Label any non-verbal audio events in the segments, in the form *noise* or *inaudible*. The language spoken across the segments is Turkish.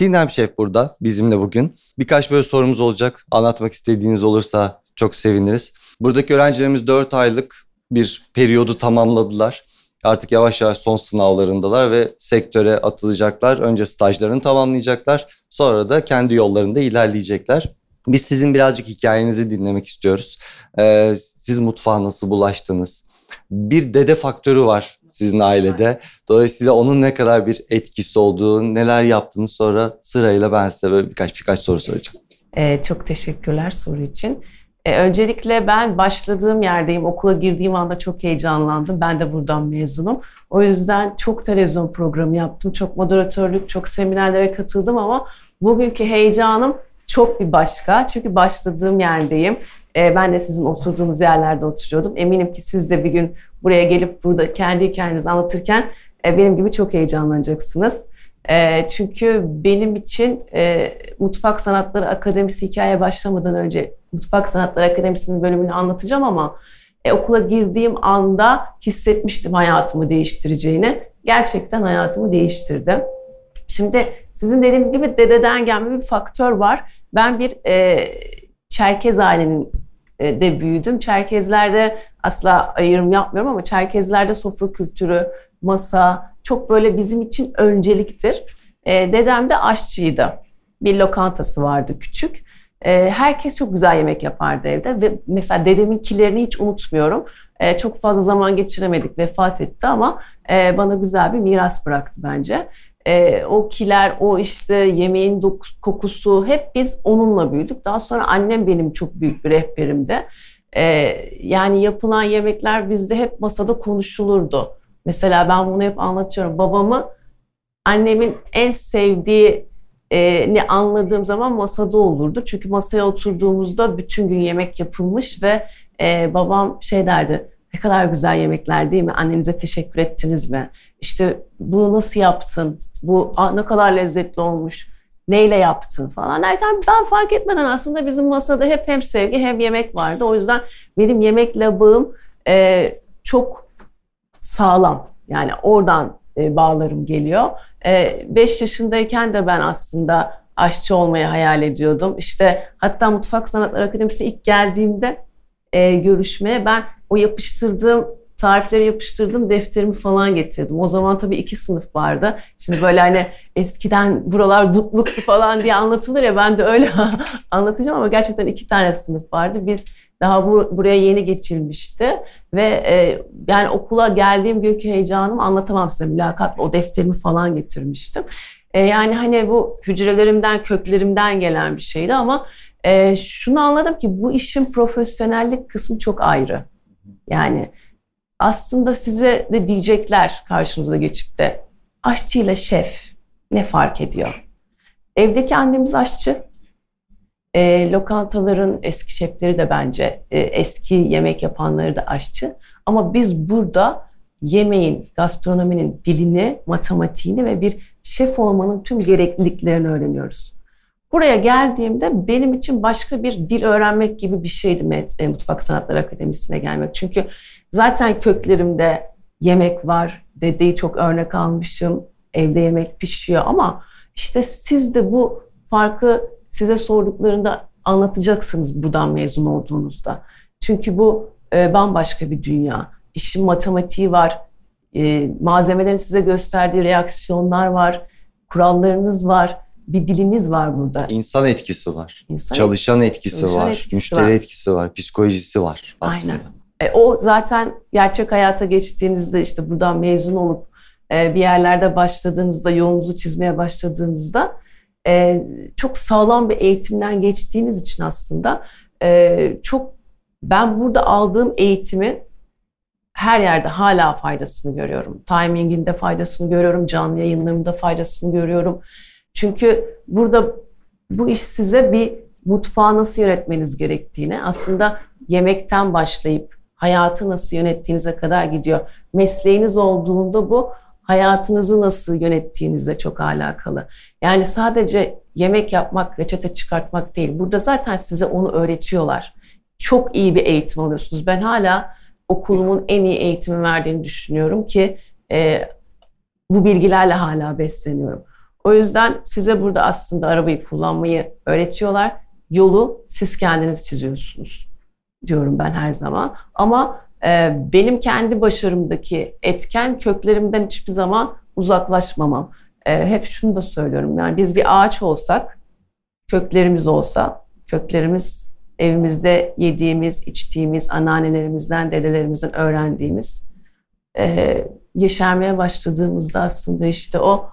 Sinem Şef burada bizimle bugün. Birkaç böyle sorumuz olacak. Anlatmak istediğiniz olursa çok seviniriz. Buradaki öğrencilerimiz 4 aylık bir periyodu tamamladılar. Artık yavaş yavaş son sınavlarındalar ve sektöre atılacaklar. Önce stajlarını tamamlayacaklar. Sonra da kendi yollarında ilerleyecekler. Biz sizin birazcık hikayenizi dinlemek istiyoruz. Ee, siz mutfağa nasıl bulaştınız? Bir dede faktörü var sizin ailede. Dolayısıyla onun ne kadar bir etkisi olduğu, neler yaptığını sonra sırayla ben size böyle birkaç birkaç soru soracağım. Ee, çok teşekkürler soru için. Ee, öncelikle ben başladığım yerdeyim. Okula girdiğim anda çok heyecanlandım. Ben de buradan mezunum. O yüzden çok televizyon programı yaptım. Çok moderatörlük, çok seminerlere katıldım ama bugünkü heyecanım çok bir başka. Çünkü başladığım yerdeyim. Ee, ben de sizin oturduğunuz yerlerde oturuyordum. Eminim ki siz de bir gün buraya gelip burada kendi hikayenizi anlatırken e, benim gibi çok heyecanlanacaksınız. E, çünkü benim için e, Mutfak Sanatları Akademisi hikaye başlamadan önce Mutfak Sanatları Akademisi'nin bölümünü anlatacağım ama okula girdiğim anda hissetmiştim hayatımı değiştireceğini. Gerçekten hayatımı değiştirdi. Şimdi sizin dediğiniz gibi dededen gelme bir faktör var. Ben bir e, Çerkez ailenin e, de büyüdüm. Çerkezlerde asla ayrım yapmıyorum ama Çerkezlerde sofra kültürü, masa çok böyle bizim için önceliktir. E, dedem de aşçıydı. Bir lokantası vardı küçük. E, herkes çok güzel yemek yapardı evde ve mesela dedeminkilerini hiç unutmuyorum. çok fazla zaman geçiremedik, vefat etti ama bana güzel bir miras bıraktı bence. E, o kiler, o işte yemeğin kokusu hep biz onunla büyüdük. Daha sonra annem benim çok büyük bir rehberimdi. E, yani yapılan yemekler bizde hep masada konuşulurdu. Mesela ben bunu hep anlatıyorum. Babamı annemin en sevdiği ne anladığım zaman masada olurdu. Çünkü masaya oturduğumuzda bütün gün yemek yapılmış ve e, babam şey derdi. Ne kadar güzel yemekler değil mi? Annenize teşekkür ettiniz mi? İşte bunu nasıl yaptın? Bu ne kadar lezzetli olmuş. Neyle yaptın falan derken ben fark etmeden aslında bizim masada hep hem sevgi hem yemek vardı. O yüzden benim yemekle bağım e, çok sağlam. Yani oradan e, bağlarım geliyor. 5 e, yaşındayken de ben aslında aşçı olmayı hayal ediyordum. İşte hatta Mutfak Sanatları Akademisi'ne ilk geldiğimde e, görüşmeye ben o yapıştırdığım tarifleri yapıştırdım, defterimi falan getirdim. O zaman tabii iki sınıf vardı. Şimdi böyle hani eskiden buralar dutluktu falan diye anlatılır ya ben de öyle *laughs* anlatacağım ama gerçekten iki tane sınıf vardı. Biz daha bu, buraya yeni geçilmişti ve e, yani okula geldiğim günkü heyecanımı anlatamam size mülakatla o defterimi falan getirmiştim. E, yani hani bu hücrelerimden, köklerimden gelen bir şeydi ama e, şunu anladım ki bu işin profesyonellik kısmı çok ayrı. Yani aslında size de diyecekler karşınıza geçip de aşçıyla şef ne fark ediyor? Evdeki annemiz aşçı. E, lokantaların eski şefleri de bence e, eski yemek yapanları da aşçı. Ama biz burada yemeğin, gastronominin dilini, matematiğini ve bir şef olmanın tüm gerekliliklerini öğreniyoruz. Buraya geldiğimde benim için başka bir dil öğrenmek gibi bir şeydi e, Mutfak Sanatları Akademisi'ne gelmek. Çünkü zaten köklerimde yemek var, dedeyi çok örnek almışım, evde yemek pişiyor ama işte siz de bu farkı size sorduklarında anlatacaksınız buradan mezun olduğunuzda. Çünkü bu e, bambaşka bir dünya. İşin matematiği var, e, malzemelerin size gösterdiği reaksiyonlar var, kurallarınız var bir dilimiz var burada. İnsan etkisi var. İnsan Çalışan etkisi, etkisi Çalışan var. Etkisi müşteri var. etkisi var. Psikolojisi var aslında. Aynen. E, o zaten gerçek hayata geçtiğinizde işte buradan mezun olup e, bir yerlerde başladığınızda, yolunuzu çizmeye başladığınızda e, çok sağlam bir eğitimden geçtiğiniz için aslında e, çok ben burada aldığım eğitimi her yerde hala faydasını görüyorum. Timinginde faydasını görüyorum, canlı yayınlarımda faydasını görüyorum. Çünkü burada bu iş size bir mutfağı nasıl yönetmeniz gerektiğini aslında yemekten başlayıp hayatı nasıl yönettiğinize kadar gidiyor. Mesleğiniz olduğunda bu hayatınızı nasıl yönettiğinizle çok alakalı. Yani sadece yemek yapmak, reçete çıkartmak değil. Burada zaten size onu öğretiyorlar. Çok iyi bir eğitim alıyorsunuz. Ben hala okulumun en iyi eğitimi verdiğini düşünüyorum ki e, bu bilgilerle hala besleniyorum. O yüzden size burada aslında arabayı kullanmayı öğretiyorlar. Yolu siz kendiniz çiziyorsunuz diyorum ben her zaman. Ama e, benim kendi başarımdaki etken köklerimden hiçbir zaman uzaklaşmamam. E, hep şunu da söylüyorum. Yani biz bir ağaç olsak, köklerimiz olsa, köklerimiz evimizde yediğimiz, içtiğimiz, anneannelerimizden, dedelerimizden öğrendiğimiz, e, yeşermeye başladığımızda aslında işte o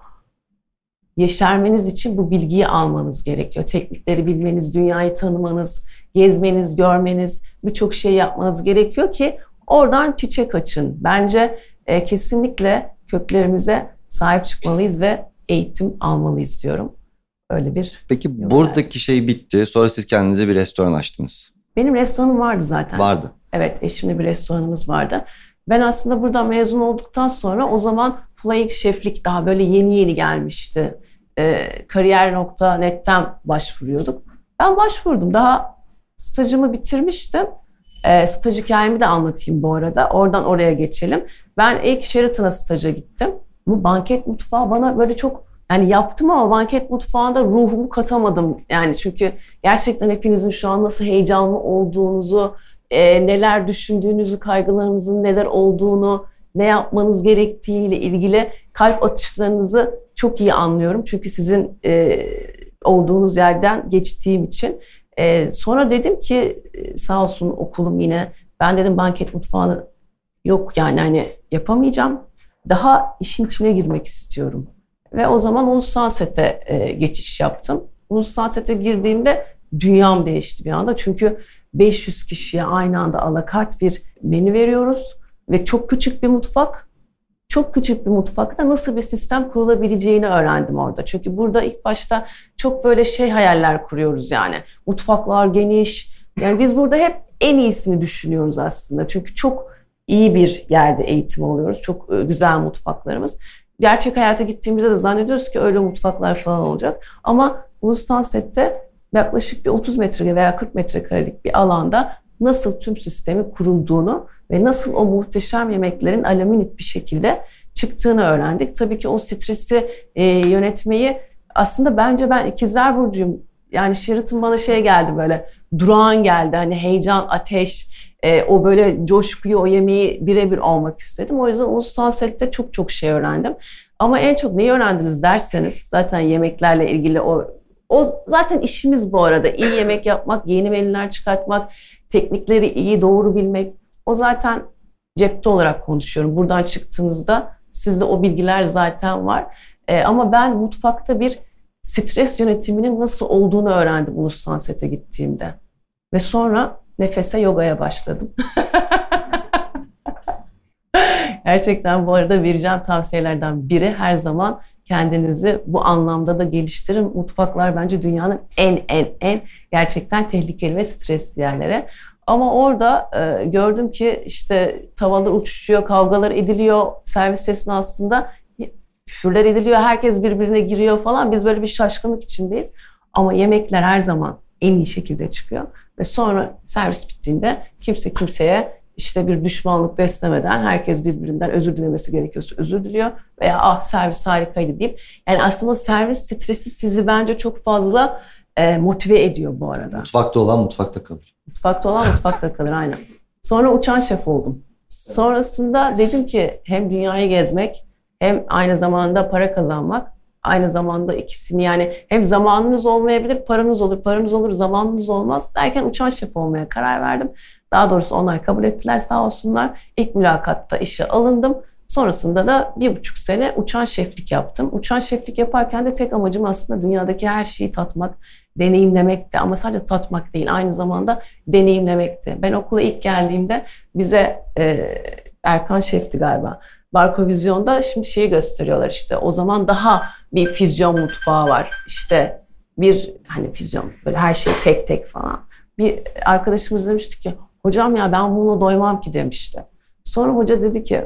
yeşermeniz için bu bilgiyi almanız gerekiyor. Teknikleri bilmeniz, dünyayı tanımanız, gezmeniz, görmeniz, birçok şey yapmanız gerekiyor ki oradan çiçek açın. Bence e, kesinlikle köklerimize sahip çıkmalıyız ve eğitim almalıyız diyorum. Öyle bir Peki buradaki şey bitti. Sonra siz kendinize bir restoran açtınız. Benim restoranım vardı zaten. Vardı. Evet, eşimle bir restoranımız vardı. Ben aslında buradan mezun olduktan sonra o zaman Flying Şeflik daha böyle yeni yeni gelmişti. Ee, Kariyer.net'ten başvuruyorduk. Ben başvurdum. Daha stajımı bitirmiştim. E, staj hikayemi de anlatayım bu arada. Oradan oraya geçelim. Ben ilk Sheraton'a staja gittim. Bu banket mutfağı bana böyle çok yani yaptım ama banket mutfağında ruhumu katamadım. Yani çünkü gerçekten hepinizin şu an nasıl heyecanlı olduğunuzu, e, neler düşündüğünüzü, kaygılarınızın neler olduğunu, ne yapmanız gerektiğiyle ilgili kalp atışlarınızı çok iyi anlıyorum. Çünkü sizin e, olduğunuz yerden geçtiğim için. E, sonra dedim ki sağ olsun okulum yine ben dedim banket mutfağını yok yani hani yapamayacağım. Daha işin içine girmek istiyorum. Ve o zaman ulusal sete e, geçiş yaptım. Ulusal sete girdiğimde dünyam değişti bir anda. Çünkü 500 kişiye aynı anda alakart bir menü veriyoruz ve çok küçük bir mutfak. Çok küçük bir mutfakta nasıl bir sistem kurulabileceğini öğrendim orada. Çünkü burada ilk başta çok böyle şey hayaller kuruyoruz yani. Mutfaklar geniş. Yani biz burada hep en iyisini düşünüyoruz aslında. Çünkü çok iyi bir yerde eğitim alıyoruz. Çok e, güzel mutfaklarımız. Gerçek hayata gittiğimizde de zannediyoruz ki öyle mutfaklar falan olacak. Ama ulusal sette yaklaşık bir 30 metre veya 40 metrekarelik bir alanda nasıl tüm sistemi kurulduğunu ve nasıl o muhteşem yemeklerin alaminit bir şekilde çıktığını öğrendik. Tabii ki o stresi e, yönetmeyi aslında bence ben ikizler burcuyum. Yani Sheraton bana şey geldi böyle durağan geldi. Hani heyecan, ateş, e, o böyle coşkuyu, o yemeği birebir olmak istedim. O yüzden ulusal sette çok çok şey öğrendim. Ama en çok neyi öğrendiniz derseniz zaten yemeklerle ilgili o o zaten işimiz bu arada. İyi yemek yapmak, yeni menüler çıkartmak, teknikleri iyi doğru bilmek. O zaten cepte olarak konuşuyorum. Buradan çıktığınızda sizde o bilgiler zaten var. Ee, ama ben mutfakta bir stres yönetiminin nasıl olduğunu öğrendim ulusal sete gittiğimde. Ve sonra nefese yogaya başladım. *laughs* Gerçekten bu arada vereceğim tavsiyelerden biri her zaman kendinizi bu anlamda da geliştirin. Mutfaklar bence dünyanın en en en gerçekten tehlikeli ve stresli yerlere. Ama orada e, gördüm ki işte tavalar uçuşuyor, kavgalar ediliyor servis esnasında. Küfürler ediliyor, herkes birbirine giriyor falan. Biz böyle bir şaşkınlık içindeyiz. Ama yemekler her zaman en iyi şekilde çıkıyor. Ve sonra servis bittiğinde kimse kimseye işte bir düşmanlık beslemeden herkes birbirinden özür dilemesi gerekiyorsa özür diliyor veya ah servis harikaydı deyip yani aslında servis stresi sizi bence çok fazla e, motive ediyor bu arada. Mutfakta olan mutfakta kalır. Mutfakta olan mutfakta kalır aynen. Sonra uçan şef oldum. Sonrasında dedim ki hem dünyayı gezmek hem aynı zamanda para kazanmak aynı zamanda ikisini yani hem zamanınız olmayabilir, paranız olur, paranız olur, zamanınız olmaz derken uçan şef olmaya karar verdim. Daha doğrusu onlar kabul ettiler sağ olsunlar. İlk mülakatta işe alındım. Sonrasında da bir buçuk sene uçan şeflik yaptım. Uçan şeflik yaparken de tek amacım aslında dünyadaki her şeyi tatmak, deneyimlemekti. Ama sadece tatmak değil, aynı zamanda deneyimlemekti. Ben okula ilk geldiğimde bize e, Erkan Şef'ti galiba. Barkovizyon'da şimdi şeyi gösteriyorlar işte. O zaman daha bir füzyon mutfağı var. İşte bir hani füzyon böyle her şey tek tek falan. Bir arkadaşımız demişti ki hocam ya ben bunu doymam ki demişti. Sonra hoca dedi ki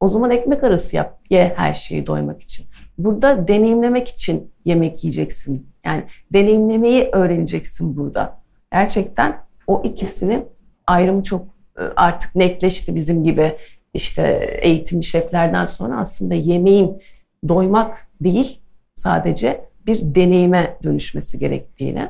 o zaman ekmek arası yap ye her şeyi doymak için. Burada deneyimlemek için yemek yiyeceksin. Yani deneyimlemeyi öğreneceksin burada. Gerçekten o ikisinin ayrımı çok e, artık netleşti bizim gibi işte eğitimli şeflerden sonra aslında yemeğin doymak değil sadece bir deneyime dönüşmesi gerektiğini.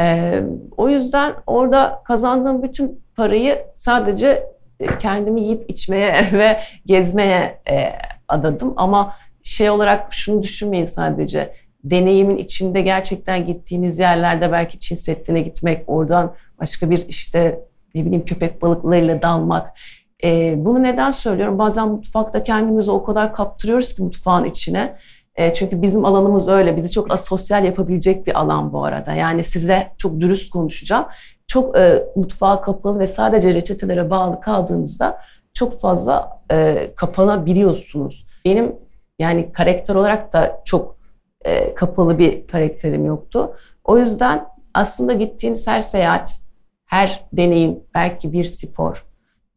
Ee, o yüzden orada kazandığım bütün parayı sadece e, kendimi yiyip içmeye *laughs* ve gezmeye e, adadım. Ama şey olarak şunu düşünmeyin sadece. Deneyimin içinde gerçekten gittiğiniz yerlerde belki Çin Seddi'ne gitmek, oradan başka bir işte ne bileyim köpek balıklarıyla dalmak. E, bunu neden söylüyorum? Bazen mutfakta kendimizi o kadar kaptırıyoruz ki mutfağın içine. E, çünkü bizim alanımız öyle. Bizi çok asosyal yapabilecek bir alan bu arada. Yani size çok dürüst konuşacağım. Çok e, mutfağa kapalı ve sadece reçetelere bağlı kaldığınızda çok fazla e, kapanabiliyorsunuz. Benim yani karakter olarak da çok e, kapalı bir karakterim yoktu. O yüzden aslında gittiğiniz her seyahat, her deneyim, belki bir spor,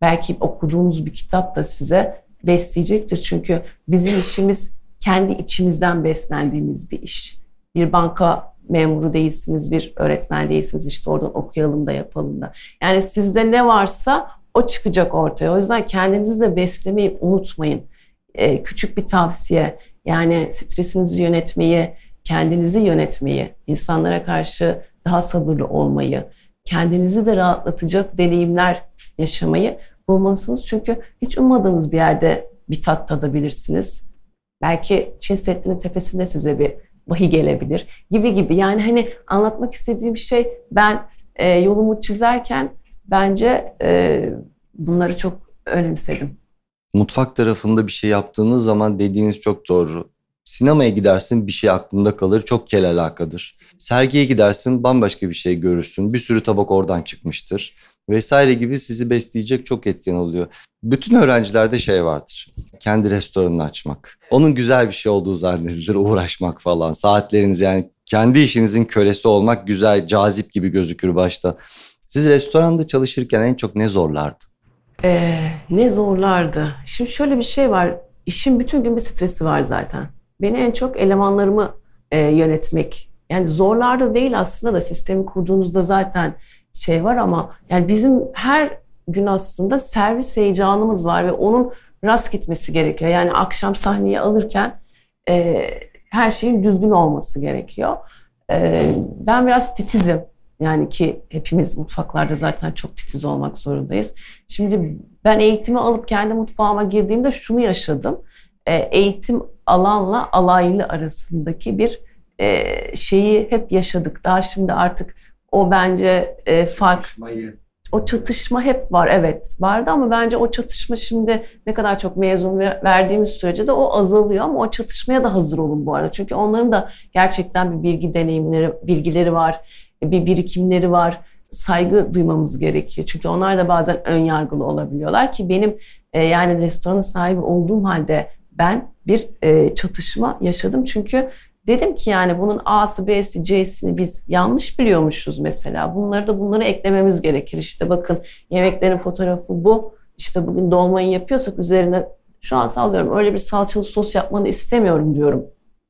belki okuduğunuz bir kitap da size besleyecektir. Çünkü bizim işimiz kendi içimizden beslendiğimiz bir iş. Bir banka memuru değilsiniz, bir öğretmen değilsiniz. İşte oradan okuyalım da yapalım da. Yani sizde ne varsa o çıkacak ortaya. O yüzden kendinizi de beslemeyi unutmayın. Ee, küçük bir tavsiye. Yani stresinizi yönetmeyi, kendinizi yönetmeyi, insanlara karşı daha sabırlı olmayı, kendinizi de rahatlatacak deneyimler yaşamayı bulmalısınız. Çünkü hiç ummadığınız bir yerde bir tat tadabilirsiniz. Belki Çin Seddi'nin tepesinde size bir vahiy gelebilir gibi gibi. Yani hani anlatmak istediğim şey ben e, yolumu çizerken bence e, bunları çok önemsedim. Mutfak tarafında bir şey yaptığınız zaman dediğiniz çok doğru. Sinemaya gidersin bir şey aklında kalır çok kel alakadır. Sergiye gidersin bambaşka bir şey görürsün. Bir sürü tabak oradan çıkmıştır vesaire gibi sizi besleyecek çok etken oluyor. Bütün öğrencilerde şey vardır. Kendi restoranını açmak. Onun güzel bir şey olduğu zannedilir. Uğraşmak falan. Saatleriniz yani kendi işinizin kölesi olmak güzel, cazip gibi gözükür başta. Siz restoranda çalışırken en çok ne zorlardı? Ee, ne zorlardı? Şimdi şöyle bir şey var. İşin bütün gün bir stresi var zaten. Beni en çok elemanlarımı e, yönetmek. Yani zorlardı değil aslında da sistemi kurduğunuzda zaten şey var ama yani bizim her gün aslında servis heyecanımız var ve onun rast gitmesi gerekiyor. Yani akşam sahneye alırken e, her şeyin düzgün olması gerekiyor. E, ben biraz titizim. Yani ki hepimiz mutfaklarda zaten çok titiz olmak zorundayız. Şimdi ben eğitimi alıp kendi mutfağıma girdiğimde şunu yaşadım. E, eğitim alanla alaylı arasındaki bir e, şeyi hep yaşadık. Daha şimdi artık o bence e, fark. Çatışmayı. O çatışma hep var evet vardı ama bence o çatışma şimdi ne kadar çok mezun verdiğimiz sürece de o azalıyor ama o çatışmaya da hazır olun bu arada. Çünkü onların da gerçekten bir bilgi deneyimleri, bilgileri var, bir birikimleri var. Saygı duymamız gerekiyor. Çünkü onlar da bazen ön yargılı olabiliyorlar ki benim e, yani restoranın sahibi olduğum halde ben bir e, çatışma yaşadım. Çünkü Dedim ki yani bunun A'sı, B'si, C'sini biz yanlış biliyormuşuz mesela. Bunları da bunları eklememiz gerekir. İşte bakın yemeklerin fotoğrafı bu. İşte bugün dolmayı yapıyorsak üzerine şu an sallıyorum öyle bir salçalı sos yapmanı istemiyorum diyorum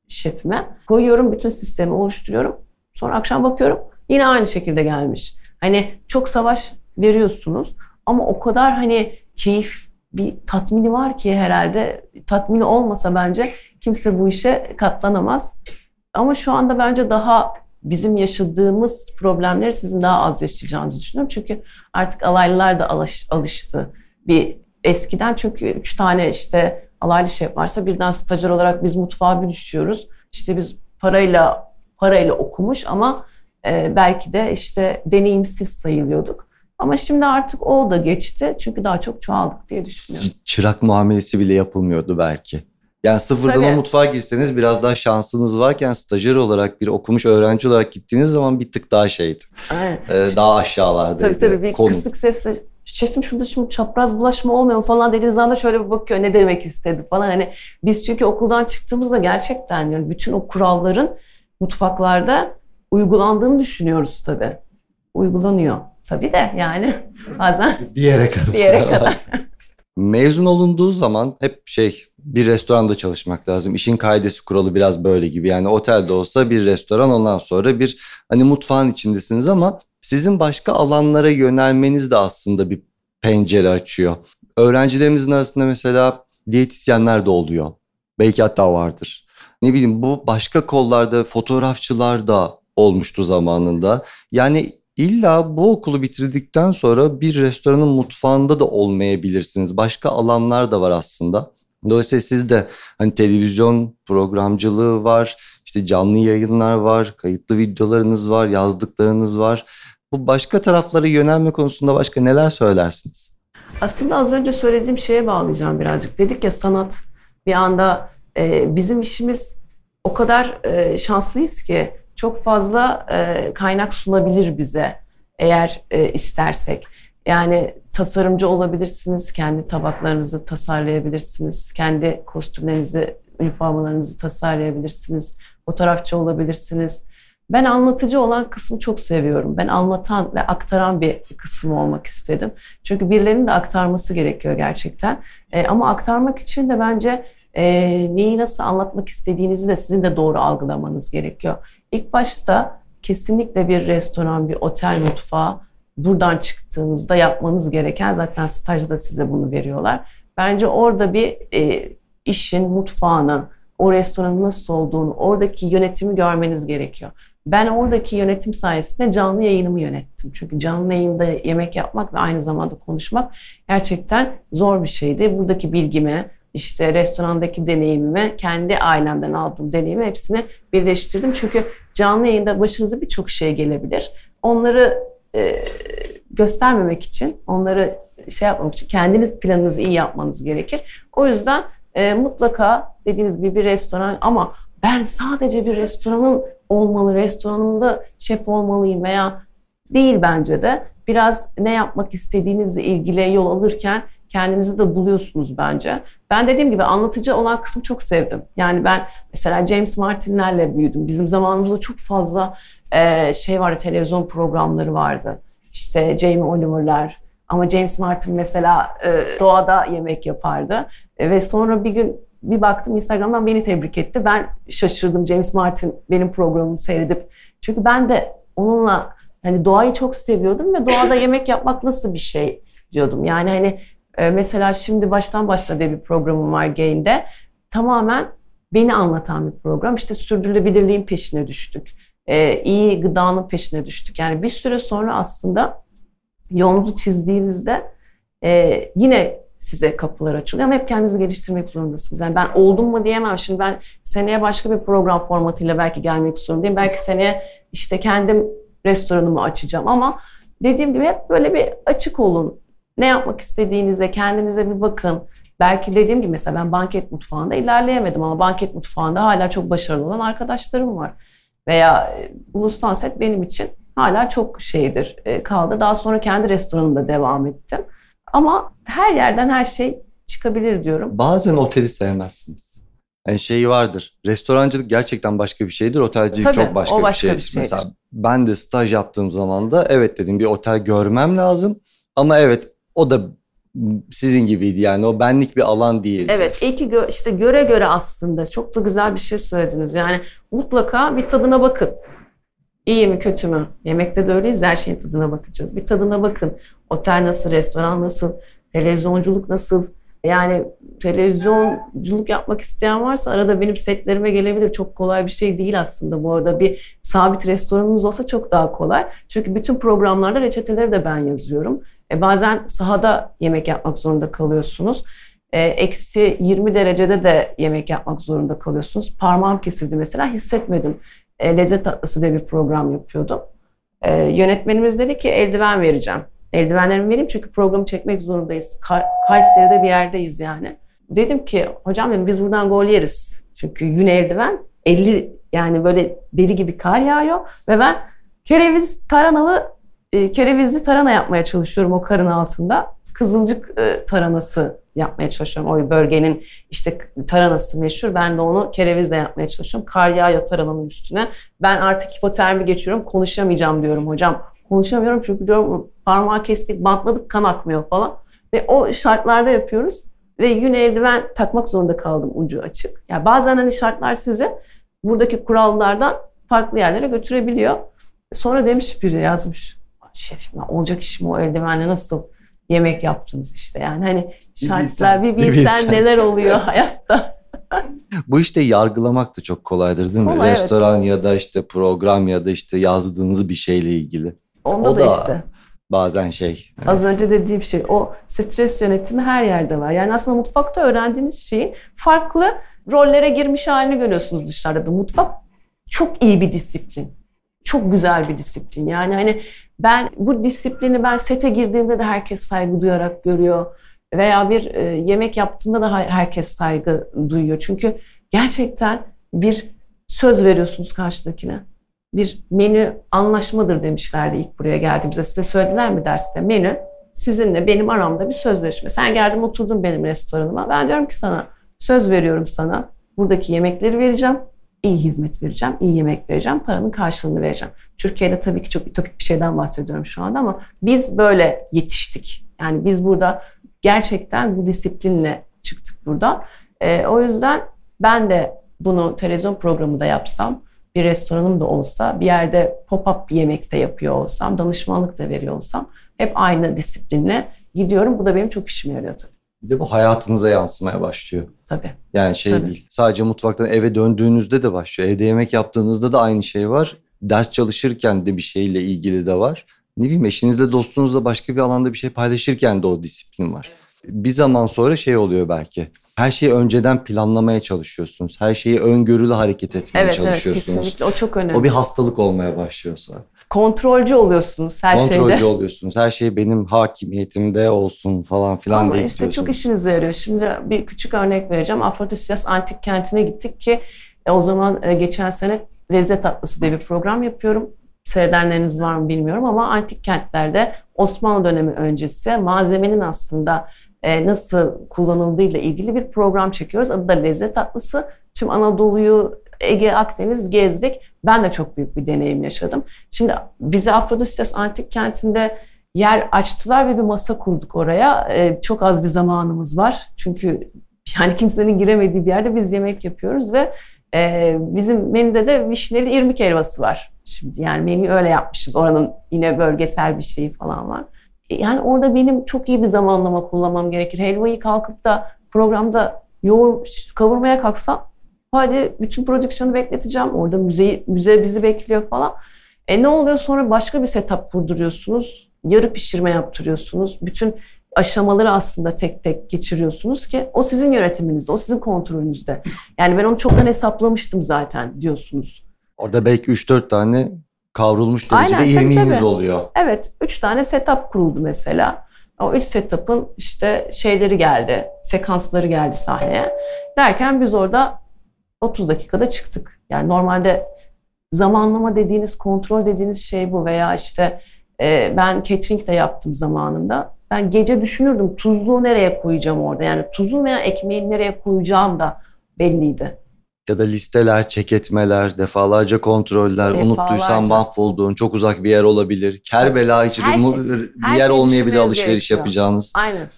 şefime. Koyuyorum bütün sistemi oluşturuyorum. Sonra akşam bakıyorum yine aynı şekilde gelmiş. Hani çok savaş veriyorsunuz ama o kadar hani keyif bir tatmini var ki herhalde tatmini olmasa bence kimse bu işe katlanamaz. Ama şu anda bence daha bizim yaşadığımız problemleri sizin daha az yaşayacağınızı düşünüyorum. Çünkü artık alaylılar da alış, alıştı. Bir eskiden çünkü üç tane işte alaylı şef varsa birden stajyer olarak biz mutfağa bir düşüyoruz. İşte biz parayla parayla okumuş ama e, belki de işte deneyimsiz sayılıyorduk. Ama şimdi artık o da geçti çünkü daha çok çoğaldık diye düşünüyorum. Çırak muamelesi bile yapılmıyordu belki. Yani sıfırdan Tabii. o mutfağa girseniz biraz daha şansınız varken stajyer olarak bir okumuş öğrenci olarak gittiğiniz zaman bir tık daha şeydi. Aynen. Ee, daha aşağılardaydı. Tabii tabii bir konu. kısık sesle şefim şurada şimdi çapraz bulaşma olmuyor mu falan dediğiniz anda şöyle bir bakıyor ne demek istedi falan. Hani biz çünkü okuldan çıktığımızda gerçekten yani bütün o kuralların mutfaklarda uygulandığını düşünüyoruz tabii. Uygulanıyor. Tabii de yani *laughs* bazen bir yere kadar. Bir yere kadar. *laughs* Mezun olunduğu zaman hep şey bir restoranda çalışmak lazım. İşin kaidesi kuralı biraz böyle gibi. Yani otelde olsa bir restoran ondan sonra bir hani mutfağın içindesiniz ama sizin başka alanlara yönelmeniz de aslında bir pencere açıyor. Öğrencilerimizin arasında mesela diyetisyenler de oluyor. Belki hatta vardır. Ne bileyim bu başka kollarda fotoğrafçılar da olmuştu zamanında. Yani illa bu okulu bitirdikten sonra bir restoranın mutfağında da olmayabilirsiniz. Başka alanlar da var aslında. Dolayısıyla siz de hani televizyon programcılığı var, işte canlı yayınlar var, kayıtlı videolarınız var, yazdıklarınız var. Bu başka taraflara yönelme konusunda başka neler söylersiniz? Aslında az önce söylediğim şeye bağlayacağım birazcık. Dedik ya sanat bir anda e, bizim işimiz o kadar e, şanslıyız ki çok fazla e, kaynak sunabilir bize eğer e, istersek. Yani tasarımcı olabilirsiniz, kendi tabaklarınızı tasarlayabilirsiniz, kendi kostümlerinizi, üniformalarınızı tasarlayabilirsiniz, fotoğrafçı olabilirsiniz. Ben anlatıcı olan kısmı çok seviyorum. Ben anlatan ve aktaran bir kısım olmak istedim. Çünkü birilerinin de aktarması gerekiyor gerçekten. E, ama aktarmak için de bence e, neyi nasıl anlatmak istediğinizi de sizin de doğru algılamanız gerekiyor. İlk başta kesinlikle bir restoran, bir otel mutfağı buradan çıktığınızda yapmanız gereken zaten stajda size bunu veriyorlar. Bence orada bir e, işin, mutfağının, o restoranın nasıl olduğunu, oradaki yönetimi görmeniz gerekiyor. Ben oradaki yönetim sayesinde canlı yayınımı yönettim. Çünkü canlı yayında yemek yapmak ve aynı zamanda konuşmak gerçekten zor bir şeydi. Buradaki bilgimi, işte restorandaki deneyimimi, kendi ailemden aldığım deneyimi hepsini birleştirdim. Çünkü canlı yayında başınıza birçok şey gelebilir. Onları e, göstermemek için, onları şey yapmamak için kendiniz planınızı iyi yapmanız gerekir. O yüzden e, mutlaka dediğiniz gibi bir restoran ama ben sadece bir restoranın olmalı, restoranımda şef olmalıyım veya değil bence de. Biraz ne yapmak istediğinizle ilgili yol alırken kendinizi de buluyorsunuz bence. Ben dediğim gibi anlatıcı olan kısmı çok sevdim. Yani ben mesela James Martin'lerle büyüdüm. Bizim zamanımızda çok fazla e, şey vardı, televizyon programları vardı. İşte Jamie Oliver'lar. Ama James Martin mesela e, doğada yemek yapardı. E, ve sonra bir gün bir baktım Instagram'dan beni tebrik etti. Ben şaşırdım James Martin benim programımı seyredip. Çünkü ben de onunla hani doğayı çok seviyordum ve doğada *laughs* yemek yapmak nasıl bir şey diyordum. Yani hani e, mesela şimdi baştan başla diye bir programım var Gain'de. Tamamen beni anlatan bir program. İşte sürdürülebilirliğin peşine düştük. E, iyi gıdanın peşine düştük. Yani bir süre sonra aslında yolunuzu çizdiğinizde e, yine size kapılar açılıyor ama hep kendinizi geliştirmek zorundasınız. Yani ben oldum mu diyemem. Şimdi ben seneye başka bir program formatıyla belki gelmek zorundayım. Belki seneye işte kendim restoranımı açacağım ama dediğim gibi hep böyle bir açık olun. Ne yapmak istediğinize kendinize bir bakın. Belki dediğim gibi mesela ben banket mutfağında ilerleyemedim ama banket mutfağında hala çok başarılı olan arkadaşlarım var. Veya e, ulusal set benim için hala çok şeydir e, kaldı. Daha sonra kendi restoranımda devam ettim. Ama her yerden her şey çıkabilir diyorum. Bazen oteli sevmezsiniz. Yani şey vardır. Restorancılık gerçekten başka bir şeydir. Otelcilik Tabii, çok başka, o başka bir şeydir. bir şeydir. Mesela ben de staj yaptığım zaman da evet dedim bir otel görmem lazım. Ama evet o da sizin gibiydi yani o benlik bir alan değildi. Evet, iyi ki gö- işte göre göre aslında çok da güzel bir şey söylediniz. Yani mutlaka bir tadına bakın. İyi mi kötü mü? Yemekte de öyleyiz her şeyin tadına bakacağız. Bir tadına bakın. Otel nasıl, restoran nasıl, televizyonculuk nasıl? Yani televizyonculuk yapmak isteyen varsa arada benim setlerime gelebilir. Çok kolay bir şey değil aslında bu arada. Bir sabit restoranınız olsa çok daha kolay. Çünkü bütün programlarda reçeteleri de ben yazıyorum. E bazen sahada yemek yapmak zorunda kalıyorsunuz. E, eksi 20 derecede de yemek yapmak zorunda kalıyorsunuz. Parmağım kesildi mesela hissetmedim. E, lezzet tatlısı diye bir program yapıyordum. E, yönetmenimiz dedi ki eldiven vereceğim. Eldivenlerimi vereyim çünkü programı çekmek zorundayız. Ka- Kayseri'de bir yerdeyiz yani. Dedim ki hocam dedim biz buradan gol yeriz. Çünkü yün eldiven 50 yani böyle deli gibi kar yağıyor ve ben kereviz taranalı e, kerevizli tarana yapmaya çalışıyorum o karın altında. Kızılcık e, taranası yapmaya çalışıyorum. O bölgenin işte taranası meşhur. Ben de onu kerevizle yapmaya çalışıyorum. Kar yağıyor tarananın üstüne. Ben artık hipotermi geçiyorum. Konuşamayacağım diyorum hocam. Konuşamıyorum çünkü diyorum parmağı kestik, bantladık, kan akmıyor falan. Ve o şartlarda yapıyoruz. Ve yün eldiven takmak zorunda kaldım ucu açık. Yani bazen hani şartlar sizi buradaki kurallardan farklı yerlere götürebiliyor. Sonra demiş biri yazmış. Şefim olacak iş mi o eldivenle nasıl yemek yaptınız işte yani hani şartlar bir bilsen, bir bilsen. neler oluyor hayatta. *laughs* Bu işte yargılamak da çok kolaydır değil mi? Kolay, evet. Restoran ya da işte program ya da işte yazdığınız bir şeyle ilgili. Onda O da, da- işte. Bazen şey. Az önce dediğim şey o stres yönetimi her yerde var. Yani aslında mutfakta öğrendiğiniz şeyin farklı rollere girmiş halini görüyorsunuz dışarıda. da. Mutfak çok iyi bir disiplin. Çok güzel bir disiplin. Yani hani ben bu disiplini ben sete girdiğimde de herkes saygı duyarak görüyor. Veya bir e, yemek yaptığımda da her- herkes saygı duyuyor. Çünkü gerçekten bir söz veriyorsunuz karşıdakine. Bir menü anlaşmadır demişlerdi ilk buraya geldiğimizde. Size söylediler mi derste? Menü sizinle benim aramda bir sözleşme. Sen geldin oturdun benim restoranıma. Ben diyorum ki sana söz veriyorum sana. Buradaki yemekleri vereceğim. iyi hizmet vereceğim, iyi yemek vereceğim, paranın karşılığını vereceğim. Türkiye'de tabii ki çok ütopik bir şeyden bahsediyorum şu anda ama biz böyle yetiştik. Yani biz burada gerçekten bu disiplinle çıktık burada. Ee, o yüzden ben de bunu televizyon programı da yapsam, bir restoranım da olsa, bir yerde pop-up bir yemek de yapıyor olsam, danışmanlık da veriyor olsam hep aynı disiplinle gidiyorum. Bu da benim çok işime yarıyor tabii. Bir de bu hayatınıza yansımaya başlıyor. tabii. Yani şey Tabii. değil. Sadece mutfaktan eve döndüğünüzde de başlıyor. Evde yemek yaptığınızda da aynı şey var. Ders çalışırken de bir şeyle ilgili de var. Ne bileyim eşinizle dostunuzla başka bir alanda bir şey paylaşırken de o disiplin var. Bir zaman sonra şey oluyor belki. Her şeyi önceden planlamaya çalışıyorsunuz. Her şeyi öngörülü hareket etmeye Evet evet çalışıyorsunuz. kesinlikle o çok önemli. o bir hastalık olmaya başlıyor sonra. Kontrolcü oluyorsunuz her Kontrolcü şeyde. oluyorsunuz. Her şey benim hakimiyetimde olsun falan filan Ama diye işte çok gidiyorsunuz. işinize yarıyor. Şimdi bir küçük örnek vereceğim. Afrodisias Antik Kenti'ne gittik ki e, o zaman e, geçen sene Lezzet Tatlısı diye bir program yapıyorum. Seyredenleriniz var mı bilmiyorum ama antik kentlerde Osmanlı dönemi öncesi malzemenin aslında nasıl kullanıldığıyla ilgili bir program çekiyoruz. Adı da Lezzet Tatlısı. Tüm Anadolu'yu, Ege, Akdeniz gezdik. Ben de çok büyük bir deneyim yaşadım. Şimdi bizi Afrodisias Antik Kenti'nde yer açtılar ve bir masa kurduk oraya. Ee, çok az bir zamanımız var. Çünkü yani kimsenin giremediği bir yerde biz yemek yapıyoruz ve e, bizim menüde de vişneli irmik helvası var. Şimdi yani menüyü öyle yapmışız. Oranın yine bölgesel bir şeyi falan var. Yani orada benim çok iyi bir zamanlama kullanmam gerekir. Helvayı kalkıp da programda yoğur, kavurmaya kalksam hadi bütün prodüksiyonu bekleteceğim. Orada müzeyi, müze bizi bekliyor falan. E ne oluyor sonra başka bir setup kurduruyorsunuz. Yarı pişirme yaptırıyorsunuz. Bütün aşamaları aslında tek tek geçiriyorsunuz ki o sizin yönetiminizde, o sizin kontrolünüzde. Yani ben onu çoktan hesaplamıştım zaten diyorsunuz. Orada belki 3-4 tane kavrulmuş Aynen, derecede tabii, irmiğiniz tabii. oluyor. Evet, üç tane setup kuruldu mesela. O üç setup'ın işte şeyleri geldi, sekansları geldi sahneye. Derken biz orada 30 dakikada çıktık. Yani normalde zamanlama dediğiniz, kontrol dediğiniz şey bu veya işte e, ben catering de yaptım zamanında. Ben gece düşünürdüm tuzluğu nereye koyacağım orada. Yani tuzun veya ekmeğin nereye koyacağım da belliydi. Ya da listeler, çeketmeler, defalarca kontroller, Defalarca. unuttuysan mahvolduğun çok uzak bir yer olabilir. Kerbela hiç Her şey- bir her yer şey olmayabilir alışveriş gerekiyor. yapacağınız. Aynen.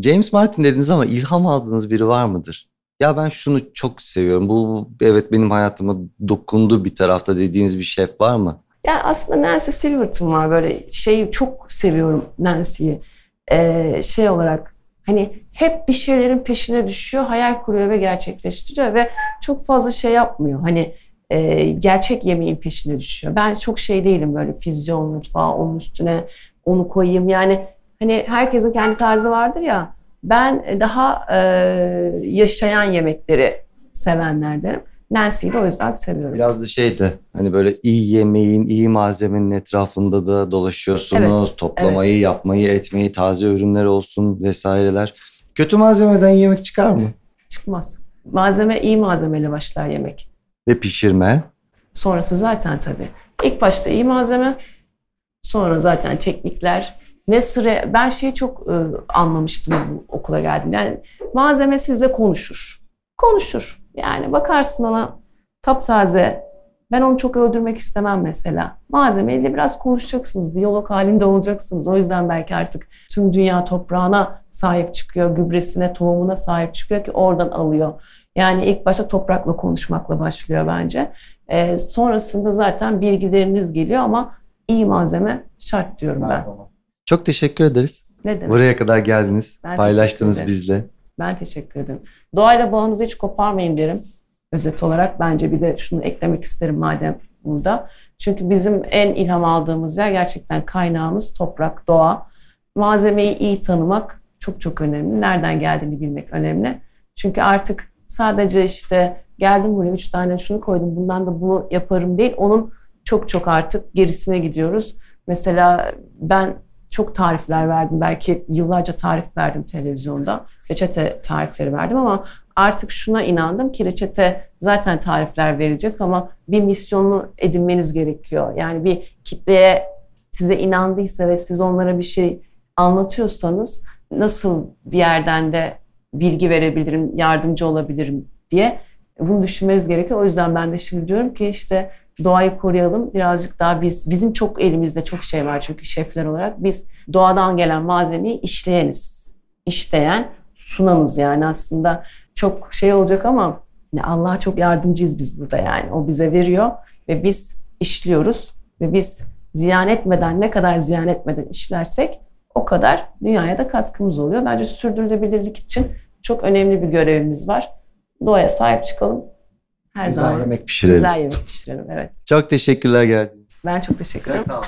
James Martin dediniz ama ilham aldığınız biri var mıdır? Ya ben şunu çok seviyorum. Bu evet benim hayatıma dokundu bir tarafta dediğiniz bir şef var mı? Ya aslında Nancy Silverton var böyle şeyi çok seviyorum Nancy'yi. Ee, şey olarak hani hep bir şeylerin peşine düşüyor, hayal kuruyor ve gerçekleştiriyor ve çok fazla şey yapmıyor. Hani e, gerçek yemeğin peşine düşüyor. Ben çok şey değilim böyle füzyon mutfağı onun üstüne onu koyayım. Yani hani herkesin kendi tarzı vardır ya. Ben daha e, yaşayan yemekleri sevenlerdenim. Nancy'yi de o yüzden seviyorum. Biraz da şeydi hani böyle iyi yemeğin, iyi malzemenin etrafında da dolaşıyorsunuz. Evet, toplamayı, yapmayı, etmeyi, taze ürünler olsun vesaireler. Kötü malzemeden yemek çıkar mı? Çıkmaz. Malzeme iyi malzemeyle başlar yemek. Ve pişirme. Sonrası zaten tabii. İlk başta iyi malzeme, sonra zaten teknikler. Ne sıra ben şeyi çok e, anlamıştım bu okula geldim. Yani malzeme sizle konuşur. Konuşur. Yani bakarsın ona taptaze. Ben onu çok öldürmek istemem mesela. Malzemeyle biraz konuşacaksınız. Diyalog halinde olacaksınız. O yüzden belki artık tüm dünya toprağına sahip çıkıyor. Gübresine, tohumuna sahip çıkıyor ki oradan alıyor. Yani ilk başta toprakla konuşmakla başlıyor bence. Ee, sonrasında zaten bilgileriniz geliyor ama iyi malzeme şart diyorum ben. Çok teşekkür ederiz. Ne demek? Buraya kadar geldiniz. Ben paylaştınız bizle. Ben teşekkür ederim. Doğayla bağınızı hiç koparmayın derim. Özet olarak bence bir de şunu eklemek isterim madem burada. Çünkü bizim en ilham aldığımız yer gerçekten kaynağımız toprak, doğa. Malzemeyi iyi tanımak çok çok önemli. Nereden geldiğini bilmek önemli. Çünkü artık sadece işte geldim buraya üç tane şunu koydum bundan da bunu yaparım değil. Onun çok çok artık gerisine gidiyoruz. Mesela ben çok tarifler verdim. Belki yıllarca tarif verdim televizyonda. Reçete tarifleri verdim ama artık şuna inandım ki reçete zaten tarifler verecek ama bir misyonunu edinmeniz gerekiyor. Yani bir kitleye size inandıysa ve siz onlara bir şey anlatıyorsanız nasıl bir yerden de bilgi verebilirim, yardımcı olabilirim diye bunu düşünmeniz gerekiyor. O yüzden ben de şimdi diyorum ki işte doğayı koruyalım. Birazcık daha biz bizim çok elimizde çok şey var çünkü şefler olarak biz doğadan gelen malzemeyi işleyeniz. İşleyen sunanız yani aslında çok şey olacak ama Allah'a çok yardımcıyız biz burada yani. O bize veriyor ve biz işliyoruz ve biz ziyan etmeden ne kadar ziyan etmeden işlersek o kadar dünyaya da katkımız oluyor. Bence sürdürülebilirlik için çok önemli bir görevimiz var. Doğaya sahip çıkalım. Her güzel zaman. yemek pişirelim. Güzel yemek pişirelim evet. Çok teşekkürler geldiniz. Ben çok teşekkür ederim. Sağ olun.